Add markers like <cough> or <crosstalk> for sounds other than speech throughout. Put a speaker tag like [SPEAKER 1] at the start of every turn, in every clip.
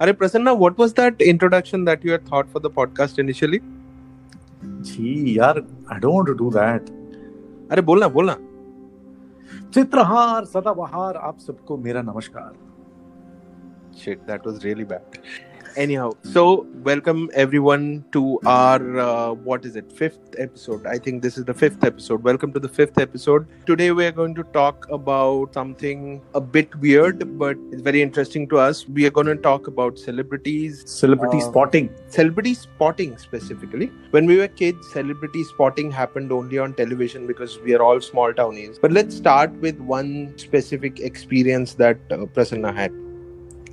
[SPEAKER 1] अरे Prasanna what was that introduction that you had thought for the podcast initially
[SPEAKER 2] जी यार I don't want to do that
[SPEAKER 1] अरे बोलना बोलना।
[SPEAKER 2] चित्रहार सदाबहार आप सबको मेरा नमस्कार।
[SPEAKER 1] Shit that was really bad Anyhow, so welcome everyone to our uh, what is it fifth episode? I think this is the fifth episode. Welcome to the fifth episode. Today we are going to talk about something a bit weird, but it's very interesting to us. We are going to talk about celebrities,
[SPEAKER 2] celebrity
[SPEAKER 1] Uh,
[SPEAKER 2] spotting
[SPEAKER 1] celebrity spotting specifically. When we were kids, celebrity spotting happened only on television because we are all small townies. But let's start with one specific experience that uh, Prasanna had.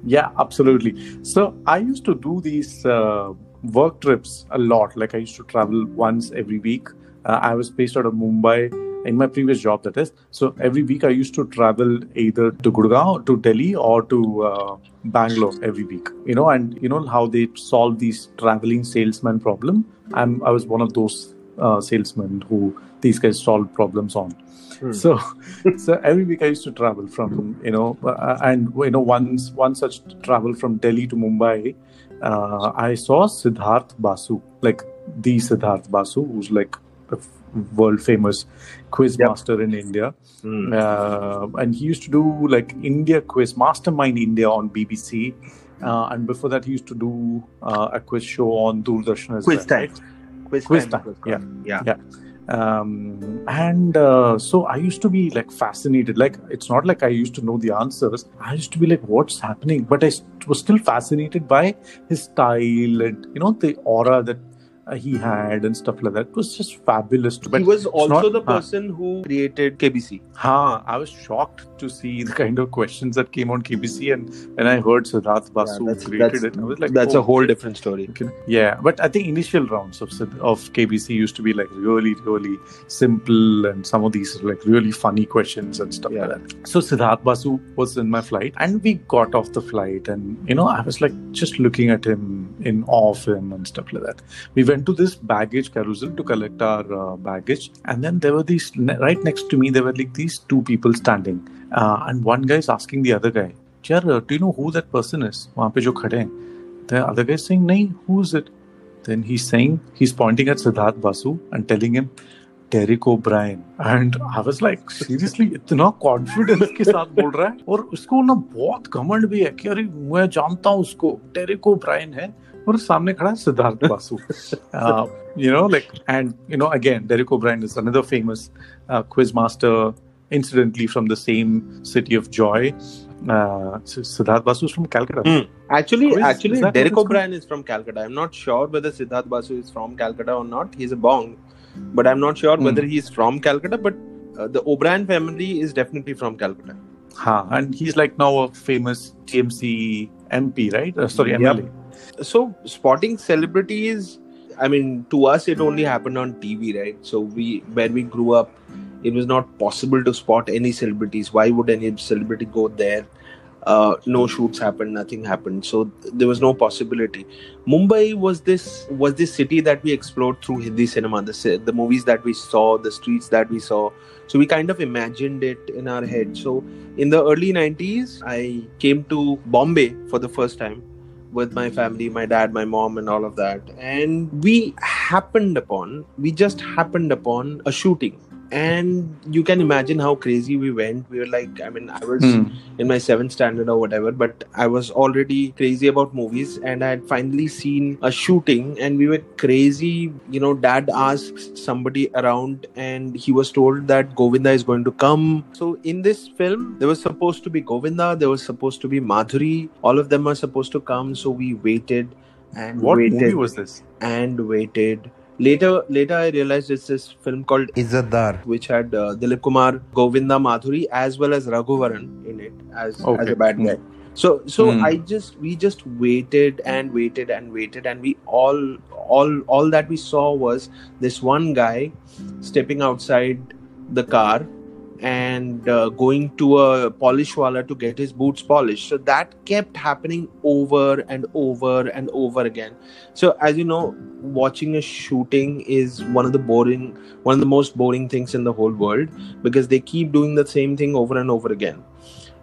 [SPEAKER 2] Yeah absolutely. So i used to do these uh, work trips a lot. Like i used to travel once every week. Uh, i was based out of mumbai in my previous job that is. So every week i used to travel either to gurgaon to delhi or to uh, bangalore every week. You know and you know how they solve these traveling salesman problem? I'm i was one of those uh, salesmen who these guys solve problems on
[SPEAKER 1] Hmm.
[SPEAKER 2] so <laughs> so every week i used to travel from you know uh, and you know once one such travel from delhi to mumbai uh, i saw siddharth basu like the siddharth basu who's like a world famous quiz
[SPEAKER 1] Yep.
[SPEAKER 2] master in india uh, and he used to do like india quiz mastermind india on bbc uh, and before that he used to do uh, a quiz show on doordarshan as
[SPEAKER 1] Quiz
[SPEAKER 2] well,
[SPEAKER 1] time.
[SPEAKER 2] right?
[SPEAKER 1] Quiz,
[SPEAKER 2] Quiz
[SPEAKER 1] time.
[SPEAKER 2] time,
[SPEAKER 1] Yeah.
[SPEAKER 2] Yeah. Um and uh, so i used to be like fascinated. Like it's not like i used to know the answers. I used to be like what's happening? But i was still fascinated by his style and you know the aura that Uh, he had and stuff like that it was just fabulous but
[SPEAKER 1] he was also
[SPEAKER 2] not-
[SPEAKER 1] the person who created KBC.
[SPEAKER 2] Huh, I was shocked to see the kind of questions that came on KBC, and when I heard Siddharth Basu
[SPEAKER 1] that's-
[SPEAKER 2] created
[SPEAKER 1] that's-
[SPEAKER 2] it, I was like,
[SPEAKER 1] That's
[SPEAKER 2] oh,
[SPEAKER 1] a whole different story.
[SPEAKER 2] Okay. Yeah, but I think initial rounds of of KBC used to be like really, really simple, and some of these like really funny questions and stuff
[SPEAKER 1] Yeah.
[SPEAKER 2] like that. So Siddharth Basu was in my flight, and we got off the flight, and you know, I was like just looking at him in awe of him and stuff like that. We went to this baggage carousel to collect our uh, baggage, and then there were these right next to me. There were like these two people standing, uh, and one guy is asking the other guy, "Yaar, uh, do you know who that person is?" वहाँ पे जो खड़े हैं. The other guy is saying, "Nahi, who is it?" Then he's saying, he's pointing at Siddharth Basu and telling him, Derek O'Brien. And I was like, seriously, इतना confidence के साथ बोल रहा है और उसको ना बहुत घमंड भी है कि अरे मैं जानता हूँ उसको डेरिक ओब्रायन है और सामने खड़ा है Siddharth <laughs> Basu uh, you know like and you know again Derek O'Brien is another famous uh, quiz master incidentally from the same city of joy uh, Siddharth Basu is from Calcutta
[SPEAKER 1] Hmm. Actually,
[SPEAKER 2] Quiz?
[SPEAKER 1] actually,
[SPEAKER 2] Is that what
[SPEAKER 1] Derek
[SPEAKER 2] it's called?
[SPEAKER 1] O'Brien is from Calcutta. I'm not sure whether Siddharth Basu is from Calcutta or not. He's a bong, but I'm not sure
[SPEAKER 2] Hmm.
[SPEAKER 1] whether he's from Calcutta. But uh, the O'Brien family is definitely from Calcutta.
[SPEAKER 2] Huh. And he's like now a famous TMC MP, right? Uh, sorry,
[SPEAKER 1] Yep. So spotting celebrities, I mean, to us it only happened on TV, right? So we, where we grew up, it was not possible to spot any celebrities. Why would any celebrity go there? Uh, no shoots happened, nothing happened. So th- there was no possibility. Mumbai was this was this city that we explored through Hindi cinema, the the movies that we saw, the streets that we saw. So we kind of imagined it in our head. So in the early 90s, I came to Bombay for the first time with my hmm. family, my dad, my mom, and all of that. And we happened upon, we just happened upon a shooting. And you can imagine how crazy we went. We were like, I mean, I was
[SPEAKER 2] Hmm.
[SPEAKER 1] in my seventh standard or whatever, but I was already crazy about movies and I had finally seen a shooting and we were crazy. You know, dad asked somebody around and he was told that Govinda is going to come. So in this film, there was supposed to be Govinda, there was supposed to be Madhuri, all of them are supposed to come. So we waited and
[SPEAKER 2] What
[SPEAKER 1] waited
[SPEAKER 2] movie was this?
[SPEAKER 1] and waited. Later, later I realized it's this film called
[SPEAKER 3] Izzatdar.
[SPEAKER 1] which had uh, Dilip Kumar, Govinda Madhuri, as well as Raghuvaran in it as, as a bad guy. So so
[SPEAKER 2] Hmm.
[SPEAKER 1] I just we just waited and waited and waited and we all all all that we saw was this one guy stepping outside the car and uh, going to a polish wala to get his boots polished. So that kept happening over and over and over again. So as you know watching a shooting is one of the boring one of the most boring things in the whole world because they keep doing the same thing over and over again.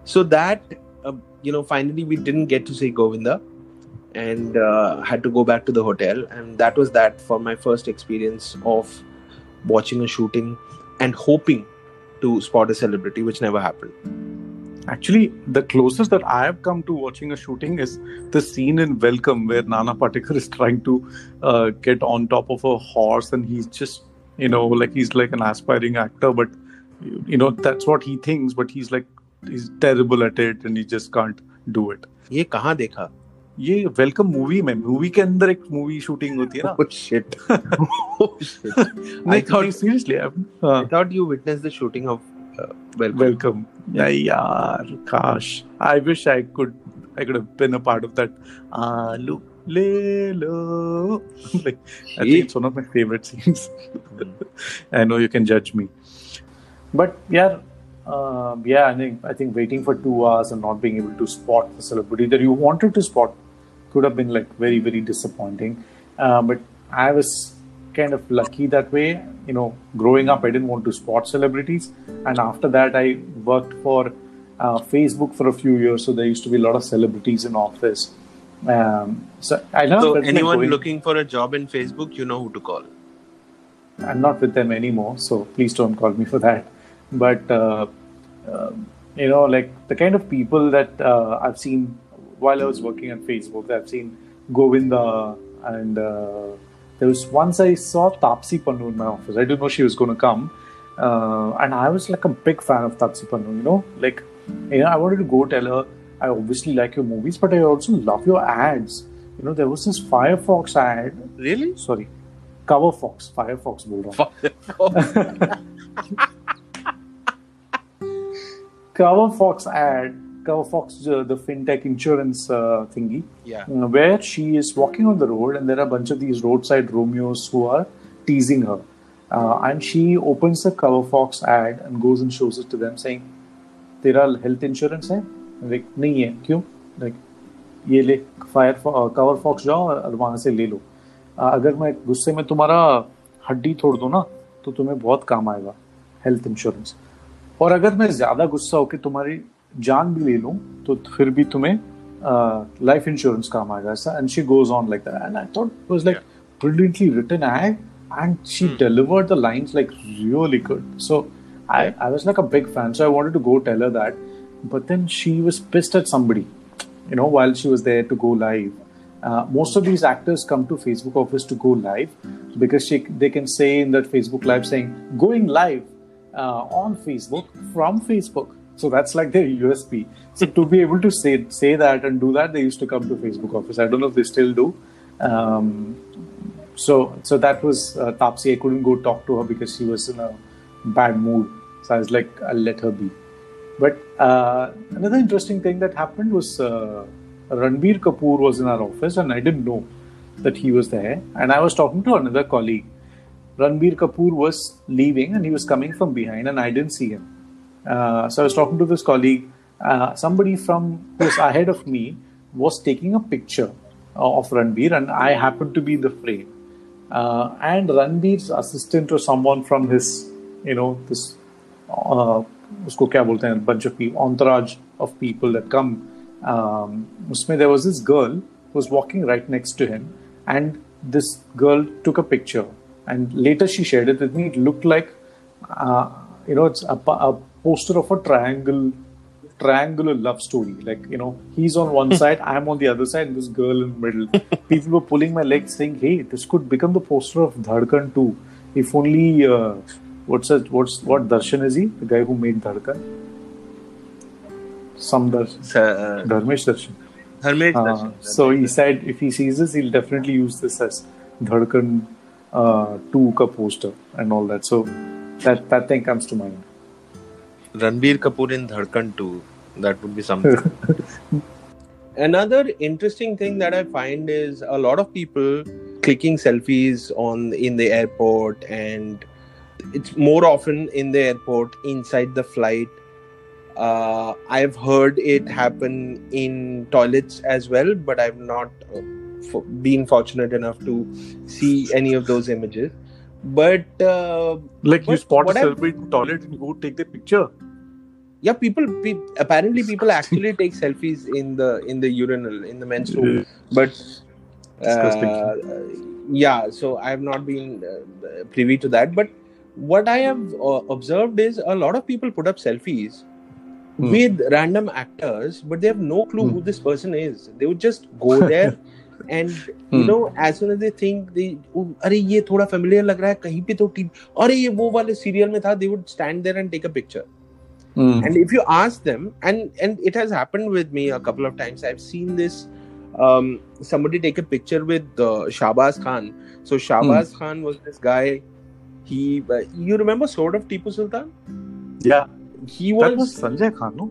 [SPEAKER 1] So that uh, you know finally we didn't get to see govinda and uh, had to go back to the hotel. And that was that for my first experience of watching a shooting and hoping to spot a celebrity, which never happened.
[SPEAKER 2] Actually, the closest that I have come to watching a shooting is the scene in Welcome where Nana Patekar is trying to uh, get on top of a horse and he's just, you know, like he's like an aspiring actor, but you know, that's what he thinks, but he's like, he's terrible at it and he just can't do it.
[SPEAKER 1] ये कहाँ देखा
[SPEAKER 2] ये welcome movie में movie के अंदर एक movie shooting होती है ना
[SPEAKER 1] Oh shit! <laughs> oh shit! I thought
[SPEAKER 2] seriously
[SPEAKER 1] I thought you witnessed the shooting of uh, Welcome.
[SPEAKER 2] welcome yeah yaar gosh i wish i could i could have been a part of that Aalu lelo <laughs> like i think it's one of my favorite scenes <laughs> i know you can judge me but yeah um, yeah i think i think waiting for two hours and not being able to spot the celebrity that you wanted to spot could have been like very very disappointing. Uh, but i was kind of lucky that way. You know growing up i didn't want to spot celebrities. And after that i worked for uh, facebook for a few years. So there used to be a lot of celebrities in office. Um, so i know
[SPEAKER 1] So anyone
[SPEAKER 2] going-
[SPEAKER 1] looking for a job in Facebook, you know who to call.
[SPEAKER 2] I'm not with them anymore, so please don't call me for that. But uh, um, you know, like the kind of people that uh, I've seen while I was working on Facebook. I've seen Govinda and uh, there was once I saw Taapsee Pannu in my office. I didn't know she was going to come. Uh, and I was like a big fan of Taapsee Pannu, you know, like, you know, I wanted to go tell her, I obviously like your movies, but I also love your ads. You know, there was this Firefox ad.
[SPEAKER 1] Really?
[SPEAKER 2] Sorry. Cover Fox, Firefox, Bulldogs. <laughs> Cover Fox ad Cover Fox, uh, the fintech insurance uh, thingy,
[SPEAKER 1] yeah.
[SPEAKER 2] uh, where she is walking on the road and there are a bunch of these roadside Romeos who are teasing her. Uh, and she opens the Cover Fox ad and goes and shows it to them saying, तेरा health insurance है like नहीं है क्यों like ये ले fire cover fox जाओ और वहाँ से ले लो अ, अगर मैं गुस्से में तुम्हारा हड्डी तोड़ दूँ ना तो तुम्हें बहुत काम आएगा हेल्थ इंश्योरेंस और अगर मैं ज़्यादा गुस्सा होकर तुम्हारी जान भी ले लूं तो फिर भी तुम्हें लाइफ इंश्योरेंस काम आएगा ऐसा and she goes on like that and I thought it was like brilliantly written ad and she delivered the lines like really good so I, I was like a big fan so i wanted to go tell her that but then she was pissed at somebody you know while she was there to go live uh, most of these actors come to facebook office to go live because she, they can say in that facebook live saying going live uh, on facebook from facebook so that's like their usp so to be able to say say that and do that they used to come to facebook office i don't know if they still do um, so so that was uh, Taapsee. I couldn't go talk to her because she was in a bad mood. So I was like, I'll let her be. But uh, another interesting thing that happened was uh, Ranbir Kapoor was in our office, and I didn't know that he was there. And I was talking to another colleague. Ranbir Kapoor was leaving, and he was coming from behind, and I didn't see him. Uh, so I was talking to this colleague. Uh, somebody from who was ahead of me was taking a picture uh, of Ranbir, and I happened to be in the frame. Uh, and Ranbir's assistant or someone from his, you know, this, uh, उसको क्या बोलते हैं, bunch of people, entourage of people that come. Um, उसमें there was this girl who was walking right next to him, and this girl took a picture, and later she shared it with me. It looked like, uh, you know, it's a, pa- a poster of a triangle triangular love story. Like, you know, he's on one <laughs> side, I'm on the other side, and this girl in the middle. People were pulling my legs saying, hey, this could become the poster of Dhadkan too. If only, uh, what's that, what's, what Darshan is he? The guy who made Dhadkan? Some Darshan.
[SPEAKER 1] Uh,
[SPEAKER 2] Dharmesh Darshan.
[SPEAKER 1] Dharmesh
[SPEAKER 2] Uh,
[SPEAKER 1] Darshan.
[SPEAKER 2] so he said if he sees this, he'll definitely use this as Dhadkan uh, 2 ka poster and all that. So that, that thing comes to mind.
[SPEAKER 1] Ranbir Kapoor in Dhadkan 2. That would be something. <laughs> Another interesting thing that I find is a lot of people clicking selfies on in the airport, and it's more often in the airport inside the flight. Uh, I've heard it happen in toilets as well, but I've not uh, f- been fortunate enough to see any of those images. But uh,
[SPEAKER 2] Like you spot a
[SPEAKER 1] I've-
[SPEAKER 2] in toilet and you go take the picture.
[SPEAKER 1] yeah people pe- apparently people actually <laughs> take selfies in the in the urinal in the men's room but uh, yeah so i have not been uh, privy to that but what i have uh, observed is a lot of people put up selfies
[SPEAKER 2] Hmm.
[SPEAKER 1] with random actors but they have no clue who
[SPEAKER 2] Hmm.
[SPEAKER 1] this person is they would just go there <laughs> Hmm. And you know, hmm. as soon as they think they oh, अरे ये थोड़ा familiar लग रहा है कहीं पे तो team अरे ये वो वाले सीरियल में था they would stand there and take and if you ask them and it has happened with me a couple of times i've seen this um, somebody take a picture with uh, khan. So shahbaz hmm. khan was this guy he uh, you remember sort of tipu sultan?
[SPEAKER 2] Yeah.
[SPEAKER 1] He was,
[SPEAKER 2] sanjay khan no?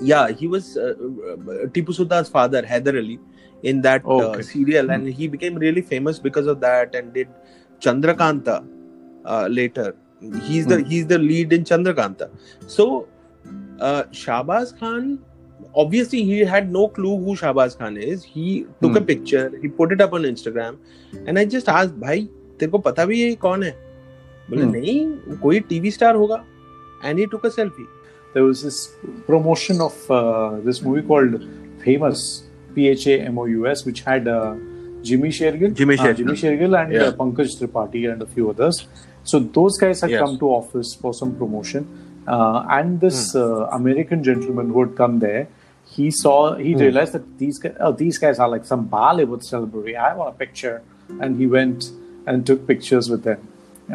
[SPEAKER 1] Yeah he was uh, uh, tipu sultan's father Hyder ali in that uh,
[SPEAKER 2] okay.
[SPEAKER 1] uh, serial, and hmm. he became really famous because of that, and did Chandrakanta uh, later. He's the
[SPEAKER 2] hmm.
[SPEAKER 1] he's the lead in Chandrakanta. So uh, Khan, obviously he had no clue who Shahbaz Khan is. He took a
[SPEAKER 2] hmm.
[SPEAKER 1] picture, he put it up on Instagram, and I just asked, "Bhai, तेरे को पता भी है कौन है?" बोले नहीं कोई टीवी स्टार होगा and he took a selfie.
[SPEAKER 2] There was this promotion of uh, this movie called Phamous P H A M O U S, which had uh, Jimmy Shergill,
[SPEAKER 1] Jimmy
[SPEAKER 2] uh,
[SPEAKER 1] Shergill.
[SPEAKER 2] Jimmy Shergill, and
[SPEAKER 1] Yeah.
[SPEAKER 2] uh, Pankaj Tripathi, and a few others. So those guys had
[SPEAKER 1] Yes.
[SPEAKER 2] come to office for some promotion, uh, and this uh, American gentleman who had come there, he saw, he
[SPEAKER 1] Hmm.
[SPEAKER 2] realized that these guys, oh, these guys are like some Bollywood celebrity. I want a picture, and he went and took pictures with them.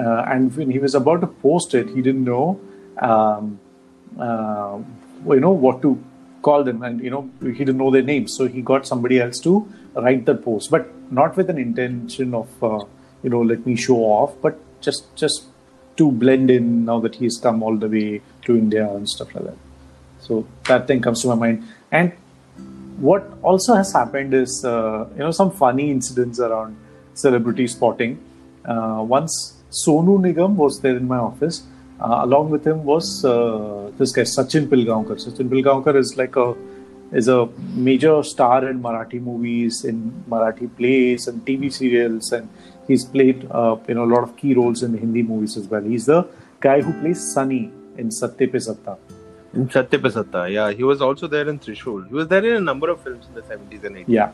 [SPEAKER 2] Uh, and when he was about to post it, he didn't know. Um, uh, you know what to call them and you know he didn't know their names so he got somebody else to write the post but not with an intention of uh, you know let me show off but just just to blend in now that he's come all the way to india and stuff like that. So that thing comes to my mind. And what also has happened is uh, you know some funny incidents around celebrity spotting. Uh, once sonu nigam was there in my office along with him was uh, this guy Sachin Pilgaonkar. Sachin Pilgaonkar is like a is a major star in Marathi movies, in Marathi plays and TV serials, and he's played uh, you know a lot of key roles in Hindi movies as well. He's the guy who plays Sunny in Satte Pe Satta.
[SPEAKER 1] in Satte Pe Satta. Yeah, he was also there in Trishul. He was there in a number of films in the 70s and 80s.
[SPEAKER 2] Yeah,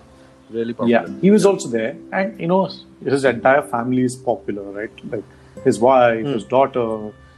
[SPEAKER 1] Really popular.
[SPEAKER 2] yeah, he was also there, and you know his entire family is popular, right? Like his wife,
[SPEAKER 1] Hmm.
[SPEAKER 2] his daughter.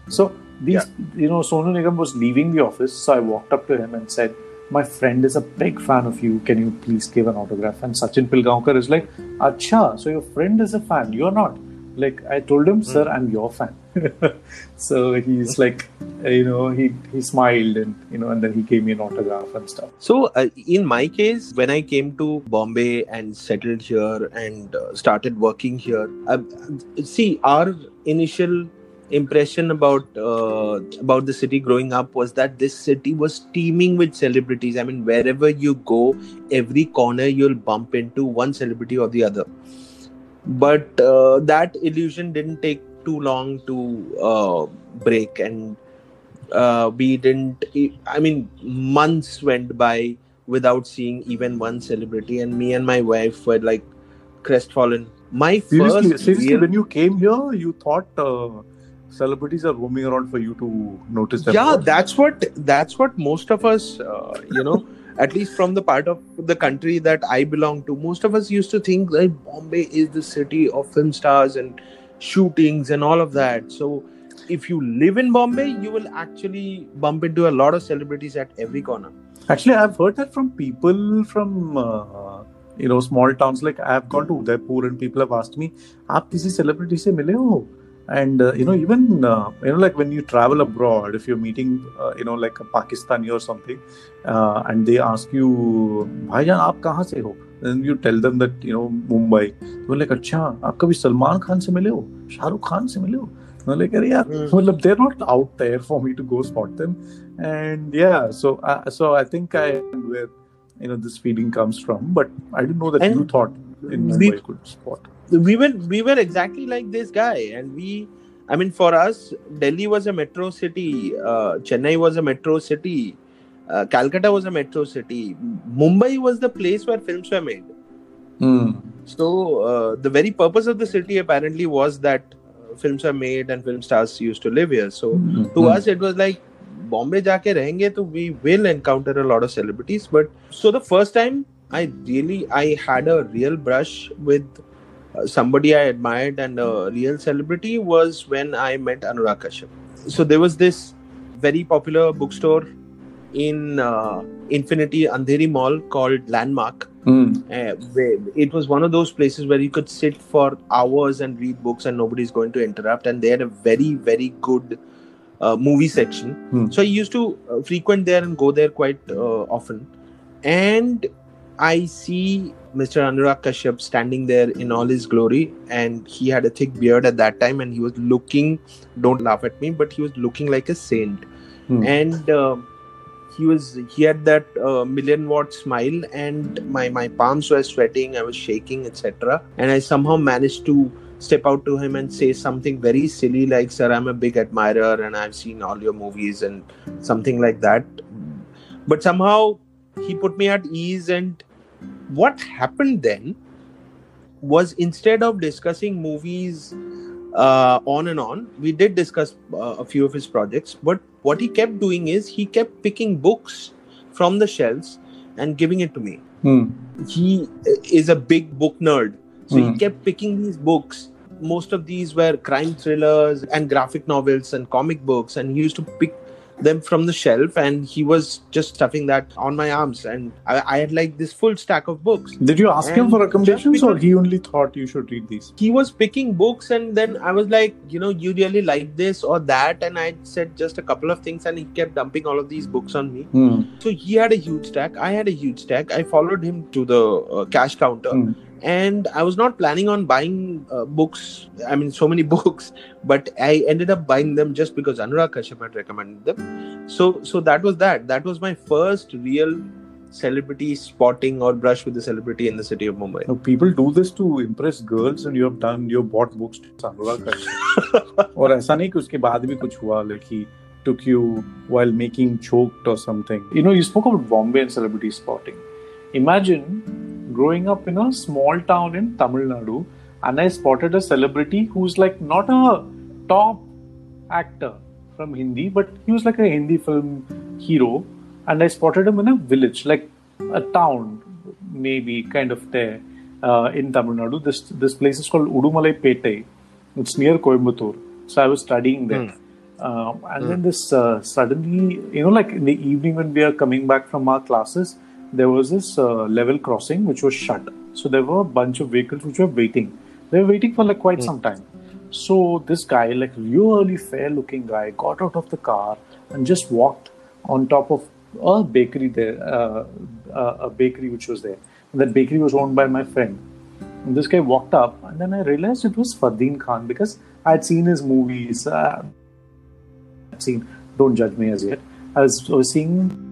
[SPEAKER 2] So these, you know, Sonu Nigam was leaving the office, so I walked up to him and said, "My friend is a big fan of you. Can you please give an autograph?" And Sachin Pilgaonkar is like, "Acha, so your friend is a fan. You're not." Like I told him, "Sir, I'm your fan." <laughs> so he's like, you know, he he smiled and you know, and then he gave me an autograph and stuff.
[SPEAKER 1] So, uh, in my case, when I came to Bombay and settled here and uh, started working here, uh, see, our initial impression about uh, about the city growing up was that this city was teeming with celebrities. I mean, wherever you go, every corner you'll bump into one celebrity or the other. But uh, that illusion didn't take too long to uh, break, and uh, we didn't. I mean, months went by without seeing even one celebrity, and me and my wife were like crestfallen. My
[SPEAKER 2] Seriously,
[SPEAKER 1] first
[SPEAKER 2] seriously, when you came here, you thought uh, celebrities are roaming around for you to notice them.
[SPEAKER 1] yeah
[SPEAKER 2] more?
[SPEAKER 1] that's what that's what most of us uh, you know at least from the part of the country that i belong to most of us used to think that bombay is the city of film stars and shootings and all of that so if you live in bombay you will actually bump into a lot of celebrities at every corner
[SPEAKER 2] Actually, I've heard that from people from uh, you know small towns. Like I've gone to Udaipur and people have asked me, "आप किसी celebrity से मिले हो?" and uh, you know even uh, you know like when you travel abroad if you're meeting uh, you know like a pakistani or something uh, and they ask you bhaijan aap kahan se ho? Then you tell them that you know mumbai. They're like acha aap kabhi salman khan se mile ho? Shahrukh khan se mile ho? They're like yaar
[SPEAKER 1] hmm.
[SPEAKER 2] matlab they're not out there for me to go spot them. And yeah so uh, so i think i where you know this feeling comes from but i didn't know that
[SPEAKER 1] and
[SPEAKER 2] you thought in mumbai could spot
[SPEAKER 1] we were we were exactly like this guy and we i mean for us delhi was a metro city uh, chennai was a metro city uh, calcutta was a metro city mumbai was the place where films were made
[SPEAKER 2] Hmm.
[SPEAKER 1] so uh, the very purpose of the city apparently was that uh, films were made and film stars used to live here so to us it was like Bombay जाके रहेंगे तो we will encounter a lot of celebrities but so the first time I really I had a real brush with uh, somebody I admired and a real celebrity was when I met Anurag Kashyap. So there was this very popular bookstore in uh, Infinity Andheri Mall called Landmark.
[SPEAKER 2] Mm.
[SPEAKER 1] Uh, it was one of those places where you could sit for hours and read books and nobody's going to interrupt. And they had a very very good uh, movie section.
[SPEAKER 2] Hmm.
[SPEAKER 1] So I used to uh, frequent there and go there quite uh, often. And I see Mr. Anurag Kashyap standing there in all his glory, and he had a thick beard at that time, and he was looking. Don't laugh at me, but he was looking like a saint,
[SPEAKER 2] Hmm.
[SPEAKER 1] and uh, he was he had that uh, million watt smile, and my my palms were sweating, I was shaking, etc. And I somehow managed to step out to him and say something very silly like, "Sir, I'm a big admirer, and I've seen all your movies," and something like that. But somehow he put me at ease and what happened then was instead of discussing movies uh, on and on we did discuss uh, a few of his projects but what he kept doing is he kept picking books from the shelves and giving it to me
[SPEAKER 2] Hmm.
[SPEAKER 1] he is a big book nerd so he
[SPEAKER 2] Hmm.
[SPEAKER 1] kept picking these books most of these were crime thrillers and graphic novels and comic books and he used to pick them from the shelf and he was just stuffing that on my arms. And i, I had like this full stack of books.
[SPEAKER 2] Did you ask him for recommendations, or he only thought you should read these?
[SPEAKER 1] he was picking books and then i was like you know you really like this or that? And i said just a couple of things and he kept dumping all of these books on me.
[SPEAKER 2] Hmm.
[SPEAKER 1] so he had a huge stack. I had a huge stack. I followed him to the uh, cash counter.
[SPEAKER 2] Hmm
[SPEAKER 1] and i was not planning on buying uh, books i mean so many <laughs> books but i ended up buying them just because anurag kashyap had recommended them. So so that was that. That was my first real celebrity spotting or brush with the celebrity in the city of mumbai.
[SPEAKER 2] Now, people do this to impress girls and you have done you have bought books to anurag kashyap. <laughs> Or, aisa nahi ki uske baad bhi kuch hua like he took you while making choked or something. You know you spoke about bombay and celebrity spotting. Imagine growing up in a small town in Tamil Nadu, and I spotted a celebrity who's like not a top actor from Hindi, but he was like a Hindi film hero, and I spotted him in a village, like a town, maybe kind of there uh, in Tamil Nadu. This this place is called Udumalai Pete. It's near Coimbatore. So I was studying there. Um, and then this uh, suddenly, you know, like in the evening when we are coming back from our classes, there was this uh, level crossing which was shut. So there were a bunch of vehicles which were waiting. They were waiting for like quite some time. So this guy, like really fair-looking guy, got out of the car and just walked on top of a bakery there, uh, uh, a bakery which was there. And that bakery was owned by my friend. And this guy walked up, and then I realized it was Fardeen Khan because I had seen his movies. Uh, I'd seen Don't Judge Me as Yet. I was, I was seeing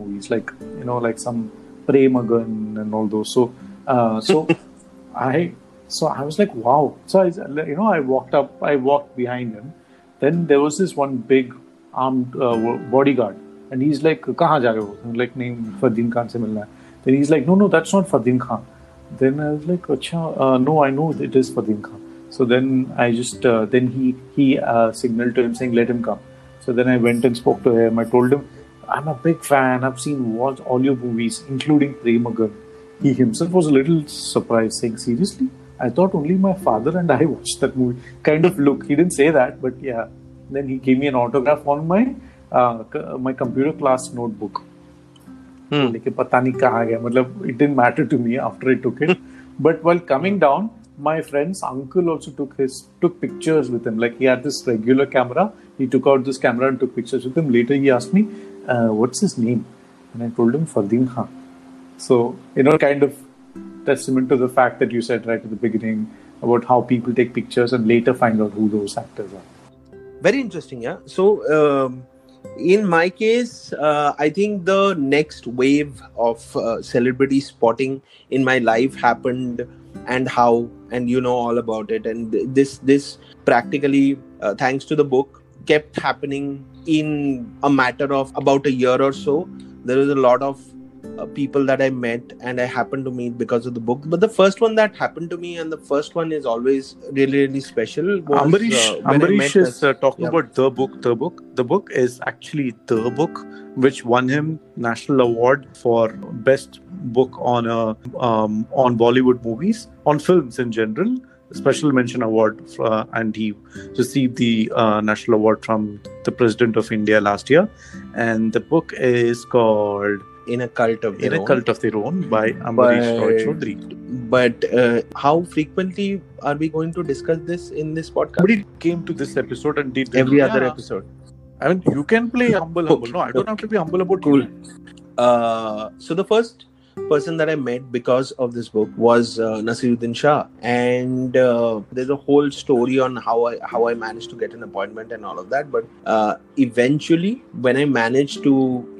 [SPEAKER 2] movies, like you know, like some Prem Aggan and all those. So, uh, so <laughs> I, so I was like, wow. So I, you know, I walked up, I walked behind him. Then there was this one big armed uh, bodyguard, and he's like, "Kahan ja rahe ho?" Like, name Fardeen Khan se milna. Then he's like, "No, no, that's not Fardeen Khan." Then I was like, uh, no, I know it is Fardeen Khan." So then I just uh, then he he uh, signaled to him saying, "Let him come." So then I went and spoke to him. I told him I'm a big fan. I've seen watched all your movies, including Prem Aggan. He himself was a little surprised, saying, "Seriously, I thought only my father and I <laughs> watched that movie." Kind of look. He didn't say that, but yeah. Then he gave me an autograph on my uh, my computer class notebook. Hmm. लेकिन पता नहीं कहाँ गया मतलब it didn't matter to me after I took it my friend's uncle also took his took pictures with him. Like he had this regular camera. He took out this camera and took pictures with him. Later he asked me, uh, "What's his name?" And I told him Fardeen Khan. So you know, kind of testament to the fact that you said right at the beginning about how people take pictures and later find out who those actors are.
[SPEAKER 1] very interesting yeah so um, in my case uh, i think the next wave of uh, celebrity spotting in my life happened and how and you know all about it and this this practically uh, thanks to the book kept happening in a matter of about a year or so there was a lot of uh, people that I met and I happened to meet because of the book. But the first one that happened to me, and the first one is always really, really special. Was,
[SPEAKER 2] Ambarish,
[SPEAKER 1] uh,
[SPEAKER 2] Ambarish is uh, talking
[SPEAKER 1] yeah.
[SPEAKER 2] about the book. The book. The book is actually the book which won him national award for best book on a um, on Bollywood movies on films in general. Special mention award, uh, and he received the uh, national award from the president of India last year. And the book is called
[SPEAKER 1] in a cult of their
[SPEAKER 2] "In
[SPEAKER 1] their
[SPEAKER 2] a
[SPEAKER 1] own.
[SPEAKER 2] Cult of Their Own" by Ambarish Roy Chaudhary.
[SPEAKER 1] But uh, how frequently are we going to discuss this in this podcast?
[SPEAKER 2] Somebody came to this episode and did
[SPEAKER 1] Every other episode.
[SPEAKER 2] I mean, you can play humble, humble. No, I don't have to be humble about
[SPEAKER 1] Cool. Uh, so the first person that I met because of this book was uh, Naseeruddin Shah, and uh, there's a whole story on how I how I managed to get an appointment and all of that. But uh, eventually, when I managed to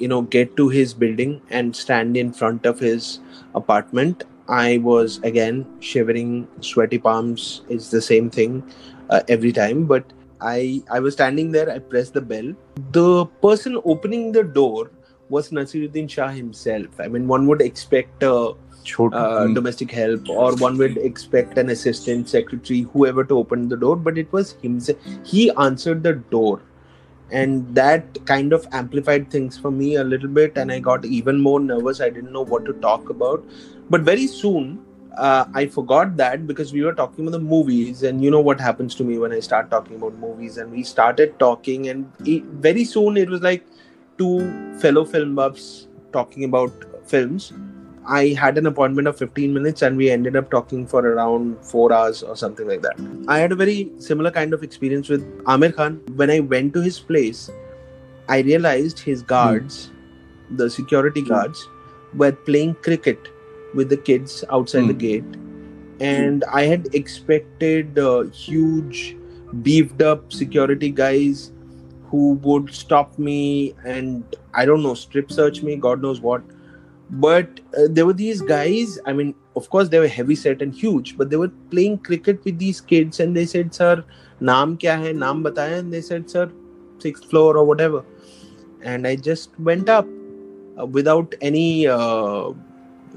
[SPEAKER 1] you know get to his building and stand in front of his apartment, I was again shivering, sweaty palms. It's the same thing uh, every time, but. I, I was standing there, I pressed the bell. The person opening the door was Naseeruddin Shah himself. I mean, one would expect uh,
[SPEAKER 2] Chhot-
[SPEAKER 1] uh,
[SPEAKER 2] Mm.
[SPEAKER 1] domestic help or one would expect an assistant, secretary, whoever to open the door, but it was himself. He answered the door. And that kind of amplified things for me a little bit, and I got even more nervous. I didn't know what to talk about. But very soon, uh, I forgot that because we were talking about the movies, and you know what happens to me when I start talking about movies. And we started talking, and it, very soon it was like two fellow film buffs talking about films. I had an appointment of 15 minutes, and we ended up talking for around four hours or something like that. I had a very similar kind of experience with Aamir Khan. When I went to his place, I realized his guards, the security guards, were playing cricket with the kids outside the
[SPEAKER 2] Hmm.
[SPEAKER 1] gate. And I had expected uh, huge, beefed up security guys who would stop me and I don't know, strip search me, God knows what. But uh, there were these guys, I mean, of course, they were heavy set and huge, but they were playing cricket with these kids and they said, Sir, naam kya hai? Naam bataya. And they said, Sir, sixth floor or whatever. And I just went up uh, without any. Uh,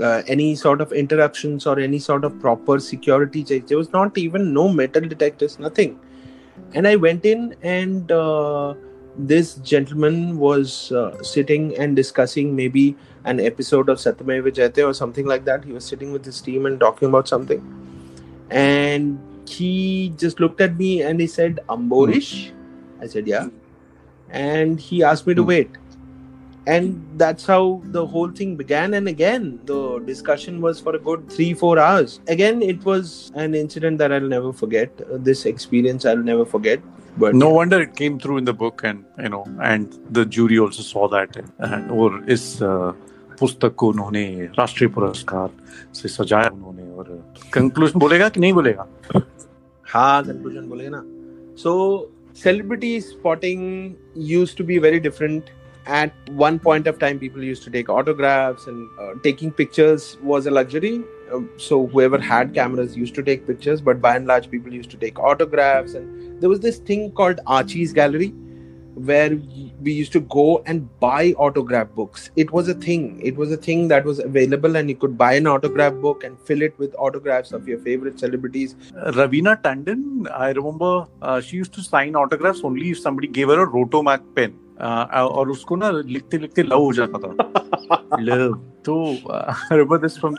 [SPEAKER 1] uh, any sort of interruptions or any sort of proper security checks. There was not even no metal detectors, nothing. And I went in, and uh, this gentleman was uh, sitting and discussing maybe an episode of Satyameva Jayate or something like that. He was sitting with his team and talking about something. And he just looked at me and he said, Amborish? I said, Yeah. And he asked me to
[SPEAKER 2] Hmm.
[SPEAKER 1] wait and that's how the whole thing began and again the discussion was for a good 3 4 hours again it was an incident that i'll never forget Uh, this experience i'll never forget but
[SPEAKER 2] No wonder it came through in the book, and you know, and the jury also saw that. And और इस uh, पुस्तक को उन्होंने राष्ट्रीय पुरस्कार से सजाया उन्होंने और कंक्लूजन बोलेगा कि नहीं बोलेगा
[SPEAKER 1] हाँ conclusion बोलेगा ना so celebrity spotting used to be very different at one point of time people used to take autographs and uh, taking pictures was a luxury. Um, so whoever had cameras used to take pictures but by and large people used to take autographs. And there was this thing called archie's gallery where we used to go and buy autograph books. It was a thing. It was a thing that was available and you could buy an autograph book and fill it with autographs of your favorite celebrities.
[SPEAKER 2] Raveena Tandon, I remember uh, she used to sign autographs only if somebody gave her a Rotomac pen. Uh, और उसको ना लिखते लिखते love हो जाता था love तो I remember this from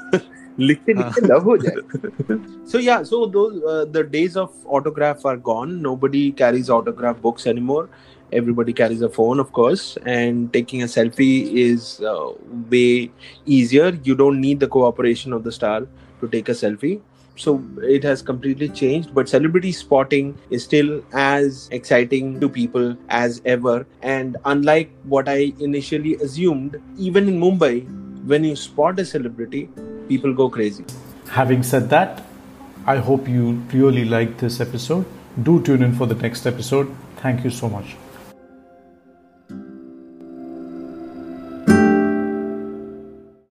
[SPEAKER 1] लिखते लिखते love हो जाए so yeah so those uh, the days of autograph are gone nobody carries autograph books anymore everybody carries a phone of course and taking a selfie is uh, way easier you don't need the cooperation of the star to take a selfie so it has completely changed but celebrity spotting is still as exciting to people as ever and unlike what i initially assumed even in mumbai when you spot a celebrity people go crazy
[SPEAKER 3] Having said that, I hope you really liked this episode. Do tune in for the next episode. Thank you so much.